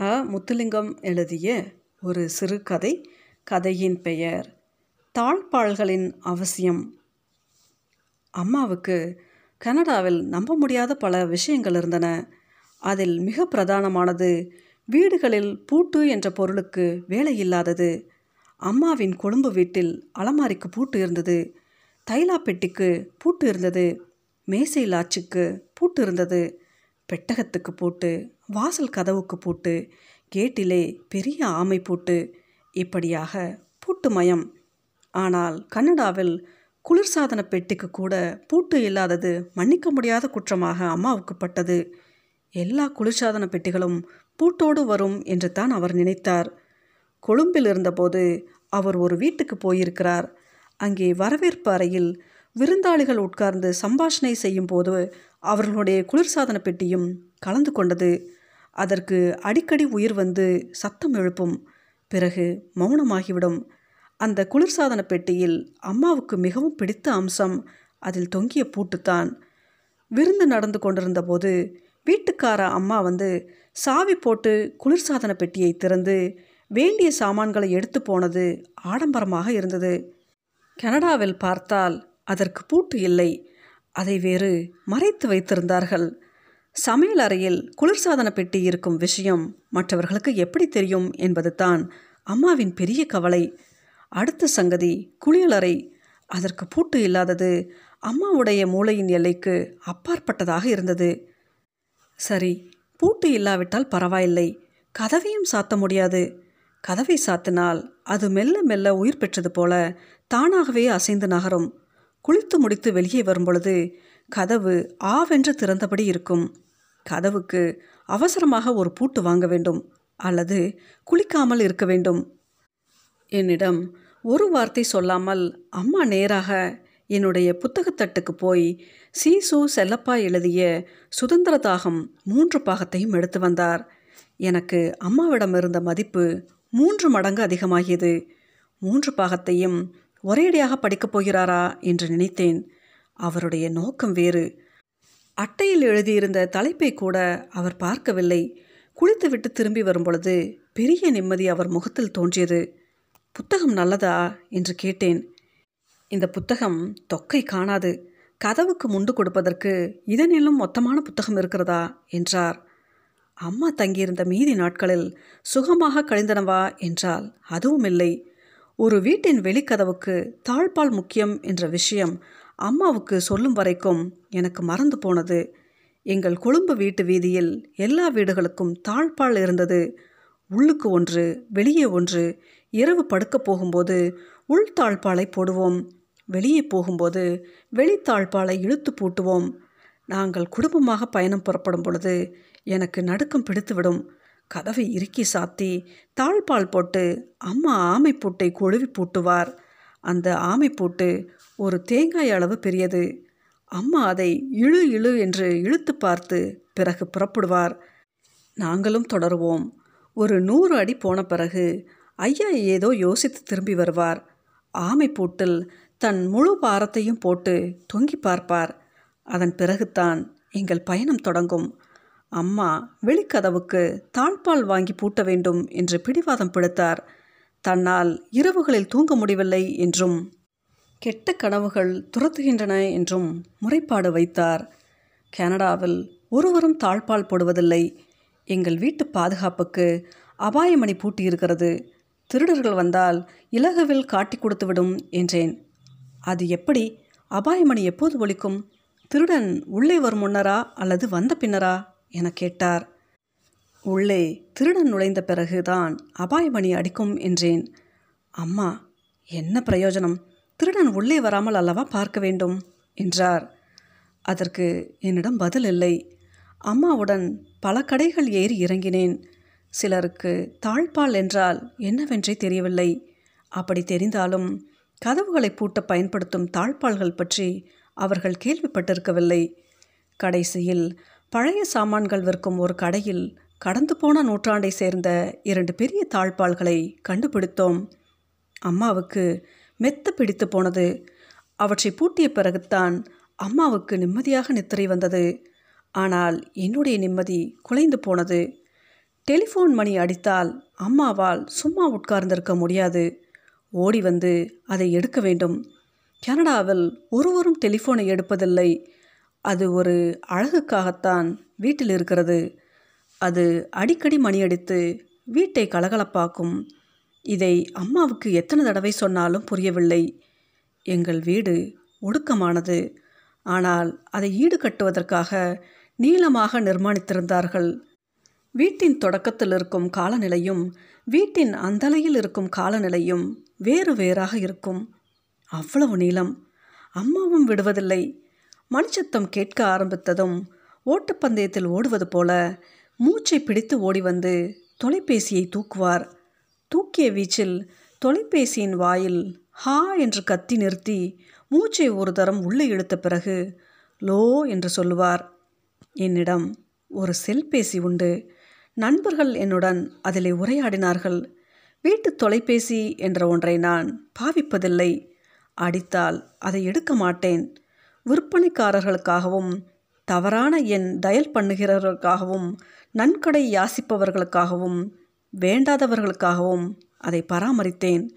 அ. முத்துலிங்கம் எழுதிய ஒரு சிறுகதை கதையின் பெயர் தாழ்பாள்களின் அவசியம். அம்மாவுக்கு கனடாவில் நம்ப முடியாத பல விஷயங்கள் இருந்தன. அதில் மிக பிரதானமானது வீடுகளில் பூட்டு என்ற பொருளுக்கு வேலை இல்லாதது. அம்மாவின் கொழும்பு வீட்டில் அலமாரிக்கு பூட்டு இருந்தது. தைலா பெட்டிக்கு பூட்டு இருந்தது. மேசை லாச்சுக்கு பூட்டு இருந்தது. பெட்டகத்துக்கு பூட்டு. வாசல் கதவுக்கு பூட்டு கேட்டிலே பெரிய ஆமை பூட்டு இப்படியாக பூட்டு மயம். ஆனால் கனடாவில் குளிர்சாதன பெட்டிக்கு கூட பூட்டு இல்லாதது மன்னிக்க முடியாத குற்றமாக அம்மாவுக்கு பட்டது. எல்லா குளிர்சாதன பெட்டிகளும் பூட்டோடு வரும் என்று தான் அவர் நினைத்தார். கொழும்பில் இருந்தபோது அவர் ஒரு வீட்டுக்கு போயிருக்கிறார். அங்கே வரவேற்பு அறையில் விருந்தாளிகள் உட்கார்ந்து சம்பாஷணை செய்யும் போது அவர்களுடைய குளிர்சாதன பெட்டியும் கலந்து கொண்டது. அதற்கு அடிக்கடி உயிர் வந்து சத்தம் எழுப்பும். பிறகு மௌனமாகிவிடும். அந்த குளிர்சாதன பெட்டியில் அம்மாவுக்கு மிகவும் பிடித்த அம்சம் அதில் தொங்கிய பூட்டுத்தான். விருந்து நடந்து கொண்டிருந்த போது வீட்டுக்கார அம்மா வந்து சாவி போட்டு குளிர்சாதன பெட்டியை திறந்து வேண்டிய சாமான்களை எடுத்து போனது ஆடம்பரமாக இருந்தது. கனடாவில் பார்த்தால் அதற்கு பூட்டு இல்லை. அதை வேறு மறைத்து வைத்திருந்தார்கள். சமையல் அறையில் குளிர்சாதன பெட்டி இருக்கும் விஷயம் மற்றவர்களுக்கு எப்படி தெரியும் என்பது தான் அம்மாவின் பெரிய கவலை. அடுத்த சங்கதி குளியலறை அதற்கு பூட்டு இல்லாதது அம்மாவுடைய மூளையின் எல்லைக்கு அப்பாற்பட்டதாக இருந்தது. சரி பூட்டு இல்லாவிட்டால் பரவாயில்லை. கதவையும் சாத்த முடியாது. கதவை சாத்தினால் அது மெல்ல மெல்ல உயிர் பெற்றது போல தானாகவே அசைந்து நகரும். குளித்து முடித்து வெளியே வரும்பொழுது கதவு ஆவென்று திறந்தபடி இருக்கும். கதவுக்கு அவசரமாக ஒரு பூட்டு வாங்க வேண்டும் அல்லது குளிக்காமல் இருக்க வேண்டும். என்னிடம் ஒரு வார்த்தை சொல்லாமல் அம்மா நேராக என்னுடைய புத்தகத்தட்டுக்கு போய் சீசு செல்லப்பா எழுதிய சுதந்திர தாகம் மூன்று பாகத்தையும் எடுத்து வந்தார். எனக்கு அம்மாவிடம் இருந்த மதிப்பு மூன்று மடங்கு அதிகமாகியது. மூன்று பாகத்தையும் ஒரேடியாக படிக்கப் போகிறாரா என்று நினைத்தேன். அவருடைய நோக்கம் வேறு. அட்டையில் எழுதியிருந்த தலைப்பை கூட அவர் பார்க்கவில்லை. குளித்துவிட்டு திரும்பி வரும்பொழுது பெரிய நிம்மதி அவர் முகத்தில் தோன்றியது. புத்தகம் நல்லதா? என்று கேட்டேன். இந்த புத்தகம் தொக்கை காணாது. கதவுக்கு முண்டு கொடுப்பதற்கு இதனிலும் மொத்தமான புத்தகம் இருக்கிறதா? என்றார். அம்மா தங்கியிருந்த மீதி நாட்களில் சுகமாக கழிந்தனவா? என்றால் அதுவும் இல்லை ஒரு வீட்டின் வெளிக்கதவுக்கு தாழ்பால் முக்கியம் என்ற விஷயம் அம்மாவுக்கு சொல்லும் வரைக்கும் எனக்கு மறந்து போனது. எங்கள் கொழும்பு வீட்டு வீதியில் எல்லா வீடுகளுக்கும் தாழ்பால் இருந்தது. உள்ளுக்கு ஒன்று வெளியே ஒன்று. இரவு படுக்கப் போகும்போது உள் தாழ்பாலை போடுவோம். வெளியே போகும்போது வெளித்தாழ்பாலை இழுத்து பூட்டுவோம். நாங்கள் குடும்பமாக பயணம் புறப்படும் பொழுது எனக்கு நடுக்கம் பிடித்துவிடும். கதவை இறுக்கி சாத்தி தாழ்பால் போட்டு அம்மா ஆமை பூட்டை கொழுவி பூட்டுவார். அந்த ஆமை பூட்டு ஒரு தேங்காய் அளவு பெரியது. அம்மா அதை இழு இழு என்று இழுத்து பார்த்து பிறகு புறப்படுவார். நாங்களும் தொடருவோம். ஒரு நூறு அடி போன பிறகு ஐயா ஏதோ யோசித்து திரும்பி வருவார். ஆமை பூட்டில் தன் முழு பாரத்தையும் போட்டு தொங்கி பார்ப்பார். அதன் பிறகுதான் எங்கள் பயணம் தொடங்கும். அம்மா வெளிக்கதவுக்கு தாழ்பால் வாங்கி பூட்ட வேண்டும் என்று பிடிவாதம் பிடித்தார். தன்னால் இரவுகளில் தூங்க முடியவில்லை என்றும் கெட்ட கனவுகள் துரத்துகின்றன என்றும் முறைப்பாடு வைத்தார். கனடாவில் ஒருவரும் தாழ்பால் போடுவதில்லை. எங்கள் வீட்டு பாதுகாப்புக்கு அபாயமணி பூட்டியிருக்கிறது. திருடர்கள் வந்தால் இலகுவில் காட்டி கொடுத்துவிடும் என்றேன். அது எப்படி? அபாயமணி எப்போது ஒழிக்கும் திருடன் உள்ளே வரும் முன்னரா அல்லது வந்த பின்னரா? என கேட்டார். உள்ளே திருடன் நுழைந்த பிறகுதான் அபாயமணி அடிக்கும் என்றேன். அம்மா என்ன பிரயோஜனம்? திருடன் உள்ளே வராமல் அல்லவா பார்க்க வேண்டும்? என்றார். அதற்கு என்னிடம் பதில் இல்லை. அம்மாவுடன் பல கடைகள் ஏறி இறங்கினேன். சிலருக்கு தாழ்பால் என்றால் என்னவென்றே தெரியவில்லை. அப்படி தெரிந்தாலும் கதவுகளை பூட்ட பயன்படுத்தும் தாழ்பால்கள் பற்றி அவர்கள் கேள்விப்பட்டிருக்கவில்லை. கடைசியில் பழைய சாமான்கள் விற்கும் ஒரு கடையில் கடந்து போன நூற்றாண்டை சேர்ந்த இரண்டு பெரிய தாழ்பால்களை கண்டுபிடித்தோம். அம்மாவுக்கு மெத்து பிடித்து போனது. அவற்றை பூட்டிய பிறகுத்தான் அம்மாவுக்கு நிம்மதியாக நித்திரை வந்தது. ஆனால் என்னுடைய நிம்மதி குலைந்து போனது. டெலிஃபோன் மணி அடித்தால் அம்மாவால் சும்மா உட்கார்ந்திருக்க முடியாது. ஓடி வந்து அதை எடுக்க வேண்டும். கனடாவில் ஒருவரும் டெலிஃபோனை எடுப்பதில்லை. அது ஒரு அழகுக்காகத்தான் வீட்டில் இருக்கிறது. அது அடிக்கடி மணி அடித்து வீட்டை கலகலப்பாக்கும் இதை அம்மாவுக்கு எத்தனை தடவை சொன்னாலும் புரியவில்லை. எங்கள் வீடு ஒடுக்கமானது. ஆனால் அதை ஈடுகட்டுவதற்காக நீளமாக நிர்மாணித்திருந்தார்கள். வீட்டின் தொடக்கத்தில் இருக்கும் காலநிலையும் வீட்டின் அந்தலையில் இருக்கும் காலநிலையும் வேறு வேறாக இருக்கும். அவ்வளவு நீளம். அம்மாவும் விடுவதில்லை. மணிச்சத்தம் கேட்க ஆரம்பித்ததும் ஓட்டப்பந்தயத்தில் ஓடுவது போல மூச்சை பிடித்து ஓடி வந்து தொலைபேசியை தூக்குவார். தூக்கிய வீச்சில் தொலைபேசியின் வாயில் ஹா என்று கத்தி நிறுத்தி மூச்சை ஒரு தரம் உள்ளே இழுத்த பிறகு லோ என்று சொல்லுவார். என்னிடம் ஒரு செல்பேசி உண்டு. நண்பர்கள் என்னுடன் அதிலே உரையாடினார்கள். வீட்டு தொலைபேசி என்ற ஒன்றை நான் பாவிப்பதில்லை. அடித்தால் அதை எடுக்க மாட்டேன். விற்பனைக்காரர்களுக்காகவும் தவறான எண் டயல் பண்ணுகிறவர்களுக்காகவும் நன்கொடை யாசிப்பவர்களுக்காகவும் வேண்டாதவர்களுக்காகவும் அதை பராமரித்தேன்.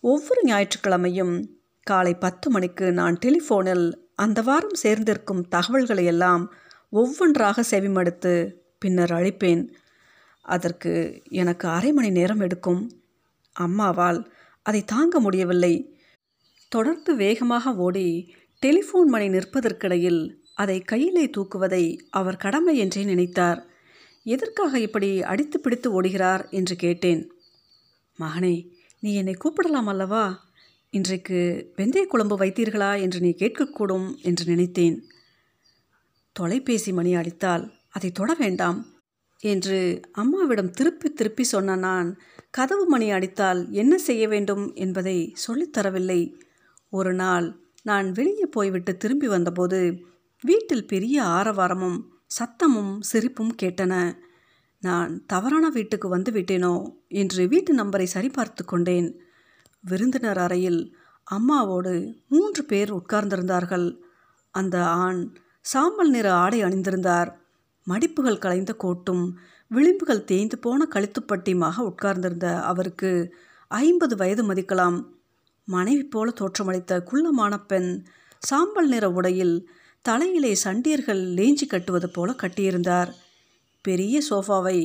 ஒவ்வொரு ஞாயிற்றுக்கிழமையும் காலை பத்து மணிக்கு நான் டெலிஃபோனில் அந்த வாரம் சேர்ந்திருக்கும் தகவல்களை எல்லாம் ஒவ்வொன்றாக செவிமடுத்து பின்னர் அழிப்பேன் அதற்கு எனக்கு அரை மணி நேரம் எடுக்கும். அம்மாவால் அதை தாங்க முடியவில்லை. தொடர்ந்து வேகமாக ஓடி டெலிஃபோன் மணி நிற்பதற்கிடையில் அதை கையிலே தூக்குவதை அவர் கடமை என்றே நினைத்தார். எதற்காக இப்படி அடித்து பிடித்து ஓடுகிறார் என்று கேட்டேன். மகனே நீ என்னை கூப்பிடலாம் அல்லவா? இன்றைக்கு வெந்தய குழம்பு வைத்தீர்களா என்று நீ கேட்கக்கூடும் என்று நினைத்தேன். தொலைபேசி மணி அடித்தால் அதை தொட வேண்டாம் என்று அம்மாவிடம் திருப்பி திருப்பி சொன்ன நான் கதவு மணி அடித்தால் என்ன செய்ய வேண்டும் என்பதை சொல்லித்தரவில்லை ஒரு நாள் நான் வெளியே போய்விட்டு திரும்பி வந்தபோது வீட்டில் பெரிய ஆரவாரமும் சத்தமும் சிரிப்பும் கேட்டன. நான் தவறான வீட்டுக்கு வந்து விட்டேனோ? என்று வீட்டு நம்பரை சரிபார்த்து கொண்டேன். விருந்தினர் அறையில் அம்மாவோடு மூன்று பேர் உட்கார்ந்திருந்தார்கள். அந்த ஆண் சாம்பல் நிற ஆடை அணிந்திருந்தார். மடிப்புகள் கலைந்த கோட்டும் விளிம்புகள் தேய்ந்து போன கழுத்துப்பட்டியுமாக உட்கார்ந்திருந்த அவருக்கு ஐம்பது வயது மதிக்கலாம். மனைவி போல தோற்றமளித்த குள்ளமான பெண் சாம்பல் நிற உடையில் தலையிலே சண்டியர்கள் லேஞ்சி கட்டுவது போல கட்டியிருந்தார். பெரிய சோஃபாவை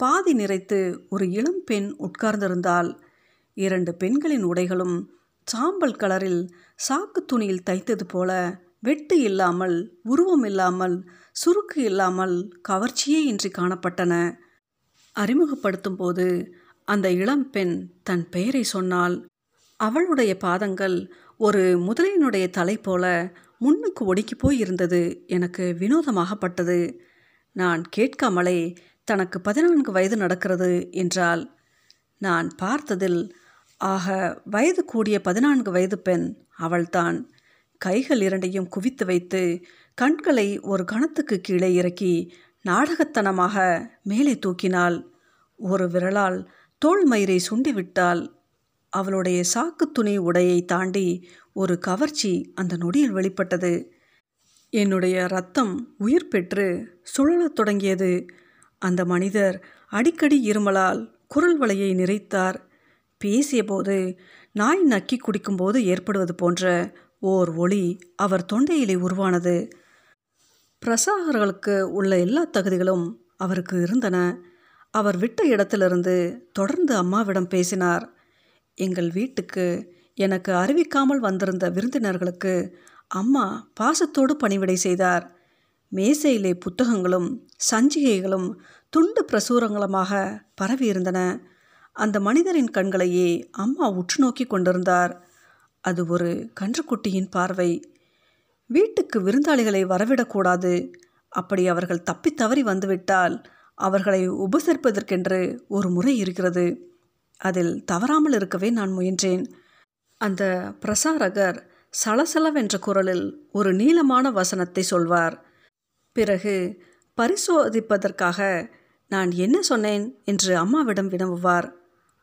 பாதி நிறைத்து ஒரு இளம் பெண் உட்கார்ந்திருந்தால் இரண்டு பெண்களின் உடைகளும் சாம்பல் கலரில் சாக்கு துணியில் தைத்தது போல வெட்டு இல்லாமல் உருவம் இல்லாமல் சுருக்கு இல்லாமல் கவர்ச்சியே இன்றி காணப்பட்டன. அறிமுகப்படுத்தும் போது அந்த இளம்பெண் தன் பெயரை சொன்னால் அவளுடைய பாதங்கள் ஒரு முதலையினுடைய தலை போல முன்னுக்கு ஒடுக்கி போய் இருந்தது எனக்கு வினோதமாகப்பட்டது. நான் கேட்காமலே தனக்கு பதினான்கு வயது நடக்கிறது என்றால் நான் பார்த்ததில் ஆக வயது கூடிய பதினான்கு வயது பெண் அவள்தான். கைகள் இரண்டையும் குவித்து வைத்து கண்களை ஒரு கணத்துக்கு கீழே இறக்கி நாடகத்தனமாக மேலே தூக்கினாள். ஒரு விரலால் தோல் மயிரை சுண்டிவிட்டால் அவளுடைய சாக்கு துணி உடையை தாண்டி ஒரு கவர்ச்சி அந்த நொடியில் வெளிப்பட்டது. என்னுடைய ரத்தம் உயிர் பெற்று சுழலத் தொடங்கியது. அந்த மனிதர் அடிக்கடி இருமலால் குரல் வலையை நிறைத்தார். பேசியபோது நாய் நக்கி குடிக்கும்போது ஏற்படுவது போன்ற ஓர் ஒளி அவர் தொண்டையிலே உருவானது. பிரசாகர்களுக்கு உள்ள எல்லா தகுதிகளும் அவருக்கு இருந்தன. அவர் விட்ட இடத்திலிருந்து தொடர்ந்து அம்மாவிடம் பேசினார். எங்கள் வீட்டுக்கு எனக்கு அறிவிக்காமல் வந்திருந்த விருந்தினர்களுக்கு அம்மா பாசத்தோடு பணிவிடை செய்தார். மேசையிலே புத்தகங்களும் சஞ்சிகைகளும் துண்டு பிரசுரங்களுமாக பரவியிருந்தன அந்த மனிதரின் கண்களையே அம்மா உற்று நோக்கி கொண்டிருந்தார். அது ஒரு கன்றுக்குட்டியின் பார்வை. வீட்டுக்கு விருந்தாளிகளை வரவிடக்கூடாது அப்படி அவர்கள் தப்பி தவறி வந்துவிட்டால் அவர்களை உபசரிப்பதற்கென்று ஒரு முறை இருக்கிறது. அதில் தவறாமல் இருக்கவே நான் முயன்றேன். அந்த பிரசாரகர் சலசலவென்ற குரலில் ஒரு நீளமான வசனத்தை சொல்வார். பிறகு பரிசோதிப்பதற்காக நான் என்ன சொன்னேன் என்று அம்மாவிடம் வினவுவார்.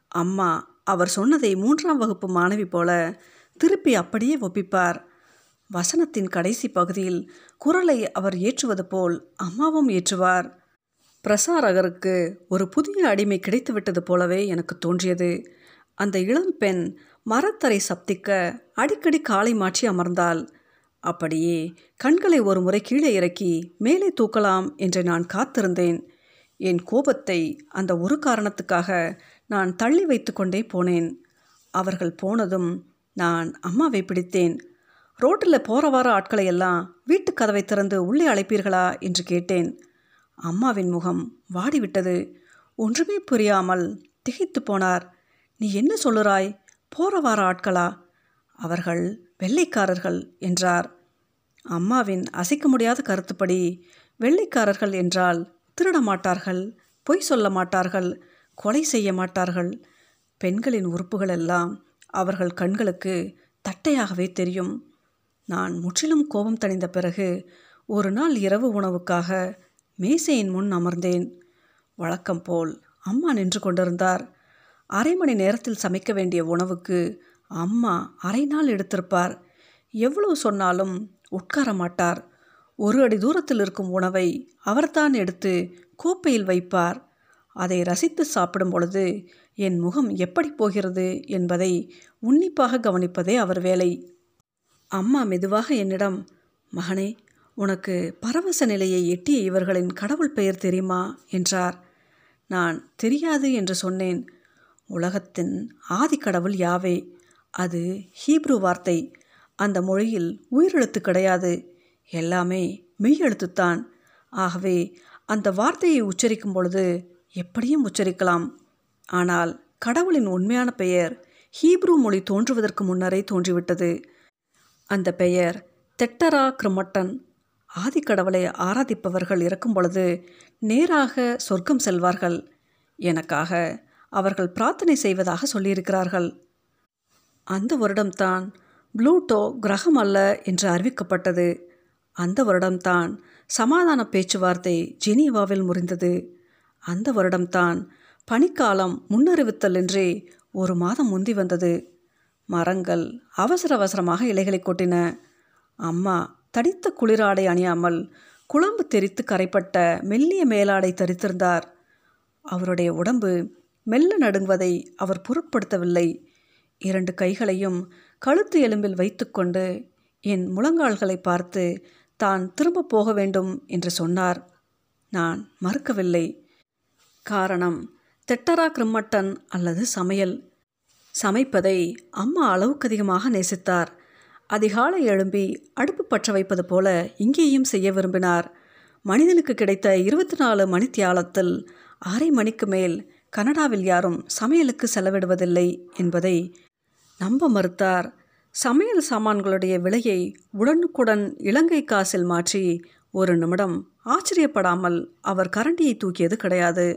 அம்மா அவர் சொன்னதை மூன்றாம் வகுப்பு மாணவி போல திருப்பி அப்படியே ஒப்பிப்பார். வசனத்தின் கடைசி பகுதியில் குரலை அவர் ஏற்றுவது போல் அம்மாவும் ஏற்றுவார். பிரசாரகருக்கு ஒரு புதிய அடிமை கிடைத்துவிட்டது போலவே எனக்கு தோன்றியது. அந்த இளம் பெண் மரத்தரை சப்திக்க அடிக்கடி காலை மாற்றி அமர்ந்தாள். அப்படியே கண்களை ஒரு முறை கீழே இறக்கி மேலே தூக்கலாம் என்று நான் காத்திருந்தேன். என் கோபத்தை அந்த ஒரு காரணத்துக்காக நான் தள்ளி வைத்து கொண்டே போனேன். அவர்கள் போனதும் நான் அம்மாவை பிடித்தேன். ரோட்டில் போகிற வார ஆட்களை எல்லாம் வீட்டு கதவை திறந்து உள்ளே அழைப்பீர்களா என்று கேட்டேன். அம்மாவின் முகம் வாடிவிட்டது. ஒன்றுமே புரியாமல் திகைத்து போனார். நீ என்ன சொல்லுறாய்? போகிற வார ஆட்களா? அவர்கள் வெள்ளைக்காரர்கள் என்றார். அம்மாவின் அசைக்க முடியாத கருத்துப்படி வெள்ளைக்காரர்கள் என்றால் திருட மாட்டார்கள் பொய் சொல்ல மாட்டார்கள் கொலை செய்ய மாட்டார்கள். பெண்களின் உறுப்புகள் எல்லாம் அவர்கள் கண்களுக்கு தட்டையாகவே தெரியும். நான் முற்றிலும் கோபம் தணிந்த பிறகு ஒரு நாள் இரவு உணவுக்காக மேசையின் முன் அமர்ந்தேன். வழக்கம் போல் அம்மா நின்று கொண்டிருந்தார். அரை மணி நேரத்தில் சமைக்க வேண்டிய உணவுக்கு அம்மா அரை நாள் எடுத்திருப்பார். எவ்வளவு சொன்னாலும் உட்கார மாட்டார். ஒரு அடி தூரத்தில் இருக்கும் உணவை அவர்தான் எடுத்து கோப்பையில் வைப்பார். அதை ரசித்து சாப்பிடும் பொழுது என் முகம் எப்படி போகிறது என்பதை உன்னிப்பாக கவனிப்பதே அவர் வேலை. அம்மா மெதுவாக என்னிடம் மகனே உனக்கு பரவச நிலையை எட்டிய இவர்களின் கடவுள் பெயர் தெரியுமா? என்றார். நான் தெரியாது என்று சொன்னேன். உலகத்தின் ஆதி கடவுள் யாவே? அது ஹீப்ரு வார்த்தை. அந்த மொழியில் உயிரெழுத்து கிடையாது. எல்லாமே மெய்யெழுத்துத்தான். ஆகவே அந்த வார்த்தையை உச்சரிக்கும் பொழுது எப்படியும் உச்சரிக்கலாம். ஆனால் கடவுளின் உண்மையான பெயர் ஹீப்ரு மொழி தோன்றுவதற்கு முன்னரே தோன்றிவிட்டது. அந்த பெயர் தெட்டரா கிரமட்டன். ஆதிக்கடவுளை ஆராதிப்பவர்கள் இருக்கும் பொழுது நேராக சொர்க்கம் செல்வார்கள். எனக்காக அவர்கள் பிரார்த்தனை செய்வதாக சொல்லியிருக்கிறார்கள். அந்த வருடம்தான் ப்ளூட்டோ கிரகம் அல்ல என்று அறிவிக்கப்பட்டது. அந்த வருடம்தான் சமாதான பேச்சுவார்த்தை ஜெனீவாவில் முறிந்தது. அந்த வருடம்தான் பனிக்காலம் முன்னறிவித்தல் என்றே ஒரு மாதம் முந்தி வந்தது. மரங்கள் அவசர அவசரமாக இலைகளை கொட்டின. அம்மா தடித்த குளிராடை அணியாமல் குழம்பு தெரித்து கரைப்பட்ட மெல்லிய மேலாடை தரித்திருந்தார். அவருடைய உடம்பு மெல்ல நடுங்குவதை அவர் பொருட்படுத்தவில்லை. இரண்டு கைகளையும் கழுத்து எலும்பில் வைத்துக்கொண்டு என் முழங்கால்களை பார்த்து தான் திரும்ப போக வேண்டும் என்று சொன்னார். நான் மறுக்கவில்லை. காரணம் தெட்டரா கிரிம்மட்டன் அல்லது சமையல். சமைப்பதை அம்மா அளவுக்கு அதிகமாக நேசித்தார். அதிகாலை எழும்பி அடுப்பு பற்ற வைப்பது போல இங்கேயும் செய்ய விரும்பினார். மனிதனுக்கு கிடைத்த இருபத்தி நாலு மணி தியாலத்தில் அரை மணிக்கு மேல் கனடாவில் யாரும் சமையலுக்கு செலவிடுவதில்லை என்பதை நம்ப மறுத்தார். சமையல் சாமான்களுடைய விலையை உடனுக்குடன் இலங்கை காசில் மாற்றி ஒரு நிமிடம் ஆச்சரியப்படாமல் அவர் கரண்டியை தூக்கியது கிடையாது.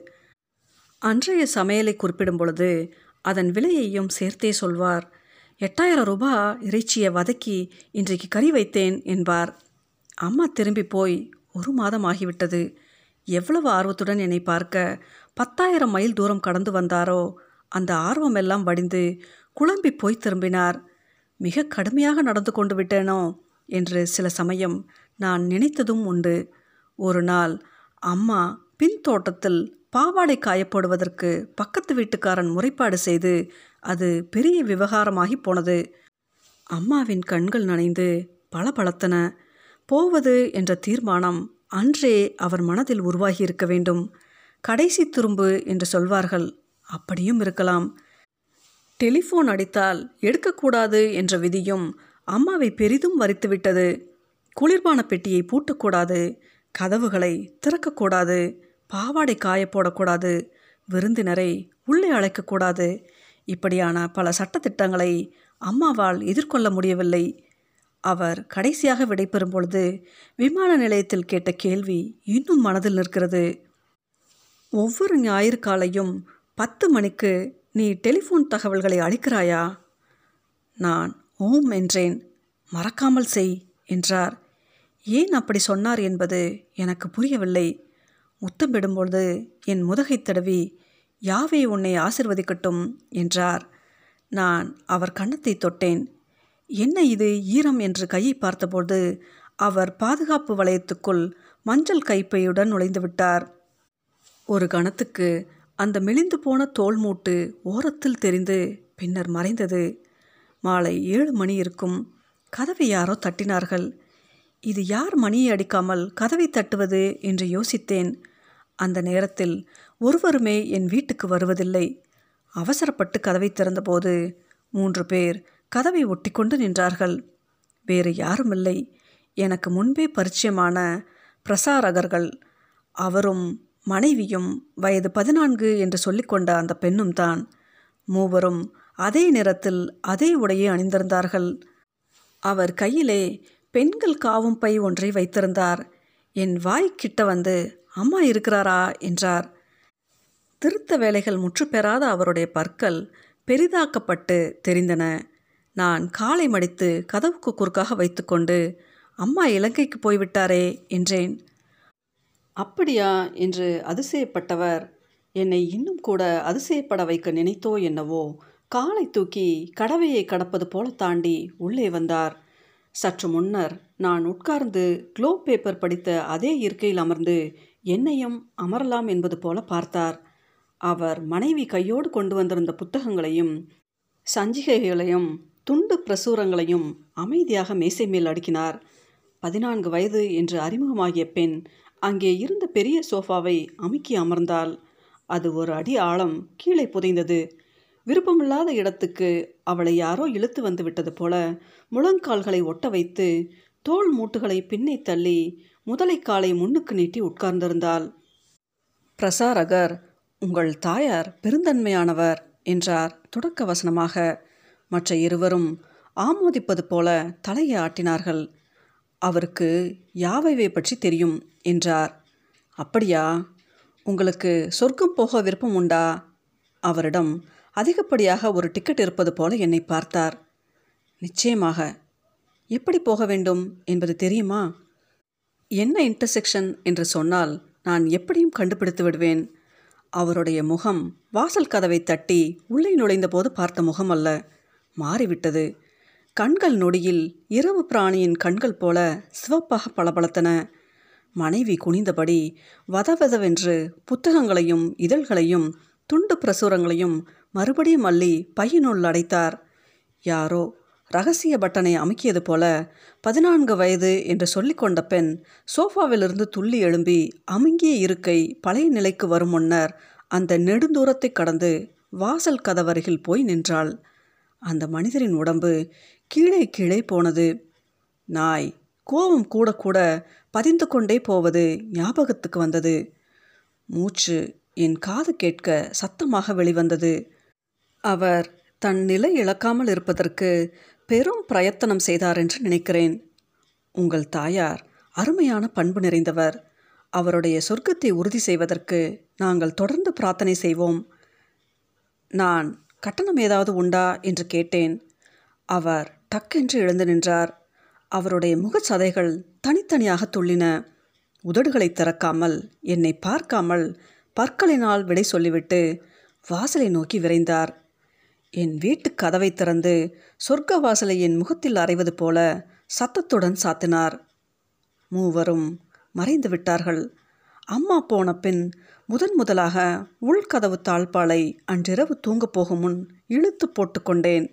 அன்றைய சமையலை குறிப்பிடும் பொழுது அதன் விலையையும் சேர்த்தே சொல்வார். எட்டாயிரம் ரூபாய் இறைச்சியை வதக்கி இன்றைக்கு கறி வைத்தேன் என்பார். அம்மா திரும்பி போய் ஒரு மாதம் ஆகிவிட்டது. எவ்வளவு ஆர்வத்துடன் என்னை பார்க்க பத்தாயிரம் மைல் தூரம் கடந்து வந்தாரோ? அந்த ஆர்வமெல்லாம் வடிந்து குழம்பி போய் திரும்பினார். மிக கடுமையாக நடந்து கொண்டு விட்டேனோ? என்று சில சமயம் நான் நினைத்ததும் உண்டு. ஒரு நாள் அம்மா பின் தோட்டத்தில் பாவாடை காயப்போடுவதற்கு பக்கத்து வீட்டுக்காரன் முறைப்பாடு செய்து அது பெரிய விவகாரமாகி போனது. அம்மாவின் கண்கள் நனைந்து பளபளத்தன. போவது என்ற தீர்மானம் அன்றே அவர் மனதில் உருவாகி இருக்க வேண்டும். கடைசி துரும்பு என்று சொல்வார்கள். அப்படியும் இருக்கலாம். டெலிஃபோன் அடித்தால் எடுக்கக்கூடாது என்ற விதியும் அம்மாவை பெரிதும் வரித்துவிட்டது குளிர்பான பெட்டியை பூட்டக்கூடாது. கதவுகளை திறக்கக்கூடாது. பாவாடை காய போடக்கூடாது. விருந்தினரை உள்ளே அழைக்கக்கூடாது. இப்படியான பல சட்டத்திட்டங்களை அம்மாவால் எதிர்கொள்ள முடியவில்லை. அவர் கடைசியாக விடைபெறும் பொழுது விமான நிலையத்தில் கேட்ட கேள்வி இன்னும் மனதில் நிற்கிறது. ஒவ்வொரு ஞாயிறு காலையும் பத்து மணிக்கு நீ டெலிஃபோன் தகவல்களை அளிக்கிறாயா? நான் ஓம் என்றேன். மறக்காமல் செய் என்றார். ஏன் அப்படி சொன்னார் என்பது எனக்கு புரியவில்லை. முத்தமிடும்பொழுது என் முதுகை தடவி யாவே உன்னை ஆசிர்வதிக்கட்டும் என்றார். நான் அவர் கன்னத்தை தொட்டேன். என்ன இது ஈரம் என்று கையை பார்த்தபோது அவர் பாதுகாப்பு வளையத்துக்குள் மஞ்சள் கைப்பையுடன் நுழைந்து விட்டார். ஒரு கணத்துக்கு அந்த மெலிந்து போன தோல் மூட்டு ஓரத்தில் தெரிந்து பின்னர் மறைந்தது. மாலை ஏழு மணி இருக்கும். கதவை யாரோ தட்டினார்கள். இது யார் மணியை அடிக்காமல் கதவை தட்டுவது என்று யோசித்தேன். அந்த நேரத்தில் ஒருவருமே என் வீட்டுக்கு வருவதில்லை. அவசரப்பட்டு கதவை திறந்தபோது மூன்று பேர் கதவை ஒட்டி கொண்டு நின்றார்கள். வேறு யாருமில்லை. எனக்கு முன்பே பரிச்சயமான பிரசாரகர்கள். அவரும் மனைவியும் வயது பதினான்கு என்று சொல்லிக்கொண்ட அந்த பெண்ணும் தான். மூவரும் அதே நிறத்தில் அதே உடையை அணிந்திருந்தார்கள். அவர் கையிலே பெண்கள் காவும் பை ஒன்றை வைத்திருந்தார். என் வாய் கிட்ட வந்து அம்மா இருக்கிறாரா? என்றார். திருத்த வேலைகள் முற்றுப்பெறாத அவருடைய பற்கள் பெரிதாக்கப்பட்டு தெரிந்தன. நான் காலை மடித்து கதவுக்கு குறுக்காக வைத்துக்கொண்டு அம்மா இலங்கைக்கு போய்விட்டாரே என்றேன். அப்படியா என்று அதிசயப்பட்டவர். என்னை இன்னும் கூட அதிசயப்பட வைக்க நினைத்தோ என்னவோ? காலை தூக்கி கடவையை கடப்பது போல தாண்டி உள்ளே வந்தார். சற்று முன்னர் நான் உட்கார்ந்து குளோப் பேப்பர் படித்த அதே இருக்கையில் அமர்ந்து என்னையும் அமரலாம் என்பது போல பார்த்தார். அவர் மனைவி கையோடு கொண்டு வந்திருந்த புத்தகங்களையும் சஞ்சிகைகளையும் துண்டு பிரசுரங்களையும் அமைதியாக மேசை மேல் அடுக்கினார். பதினான்கு வயது என்று அறிமுகமாகிய பெண் அங்கே இருந்த பெரிய சோஃபாவை அமுக்கி அமர்ந்தால் அது ஒரு அடி ஆழம் கீழே புதைந்தது. விருப்பமில்லாத இடத்துக்கு அவளை யாரோ இழுத்து வந்து விட்டது போல முழங்கால்களை ஒட்ட வைத்து தோல் மூட்டுகளை பின்னே தள்ளி முதலை காலை முன்னுக்கு நீட்டி உட்கார்ந்திருந்தாள். பிரசாரகர் உங்கள் தாயார் பெருந்தன்மையானவர் என்றார் தொடக்க வசனமாக. மற்ற இருவரும் ஆமோதிப்பது போல தலையை ஆட்டினார்கள். அவருக்கு யாவைவை பற்றி தெரியும்? என்றார். அப்படியா? உங்களுக்கு சொர்க்கம் போக விருப்பம் உண்டா? அவரிடம் அதிகப்படியாக ஒரு டிக்கெட் இருப்பது போல என்னை பார்த்தார். நிச்சயமாக. எப்படி போக வேண்டும் என்பது தெரியுமா? என்ன இன்டர்செக்ஷன் என்று சொன்னால் நான் எப்படியும் கண்டுபிடித்து விடுவேன். அவருடைய முகம் வாசல் கதவை தட்டி உள்ளே நுழைந்தபோது பார்த்த முகம் அல்ல. மாறிவிட்டது. கண்கள் நொடியில் இரவு பிராணியின் கண்கள் போல சிவப்பாக பளபளத்தன. மனைவி குனிந்தபடி வதவதவென்று புத்தகங்களையும் இதழ்களையும் துண்டு பிரசுரங்களையும் மறுபடியும் அள்ளி பையனுள் அடைத்தார். யாரோ ரகசிய பட்டனை அமுக்கியது போல பதினான்கு வயது என்று சொல்லிக்கொண்ட பெண் சோஃபாவிலிருந்து துள்ளி எழும்பி அமுங்கிய இருக்கை பழைய நிலைக்கு வரும் முன்னர் அந்த நெடுந்தூரத்தை கடந்து வாசல் கதவருகில் போய் நின்றாள். அந்த மனிதரின் உடம்பு கீழே கீழே போனது. நாய் கோபம் கூட கூட பதிந்து கொண்டே போவது ஞாபகத்துக்கு வந்தது. மூச்சு என் காது கேட்க சத்தமாக வெளிவந்தது. அவர் தன் நிலை இழக்காமல் இருப்பதற்கு பெரும் பிரயத்தனம் செய்தார் என்று நினைக்கிறேன். உங்கள் தாயார் அருமையான பண்பு நிறைந்தவர். அவருடைய சொர்க்கத்தை உறுதி செய்வதற்கு நாங்கள் தொடர்ந்து பிரார்த்தனை செய்வோம். நான் கட்டணம் ஏதாவது உண்டா என்று கேட்டேன். அவர் டக்கென்று எழுந்து நின்றார். அவருடைய முகச்சதைகள் தனித்தனியாக துள்ளின. உதடுகளை திறக்காமல் என்னை பார்க்காமல் பற்களினால் விடை சொல்லிவிட்டு வாசலை நோக்கி விரைந்தார். என் வீட்டு கதவை திறந்து சொர்க்க வாசலை என் முகத்தில் அறைவது போல சத்தத்துடன் சாத்தினார். மூவரும் மறைந்து விட்டார்கள். அம்மா போன பின் முதன் முதலாக உள்கதவு தாழ்பாலை அன்றிரவு தூங்கப் போகும் முன் இழுத்து போட்டுக்கொண்டேன்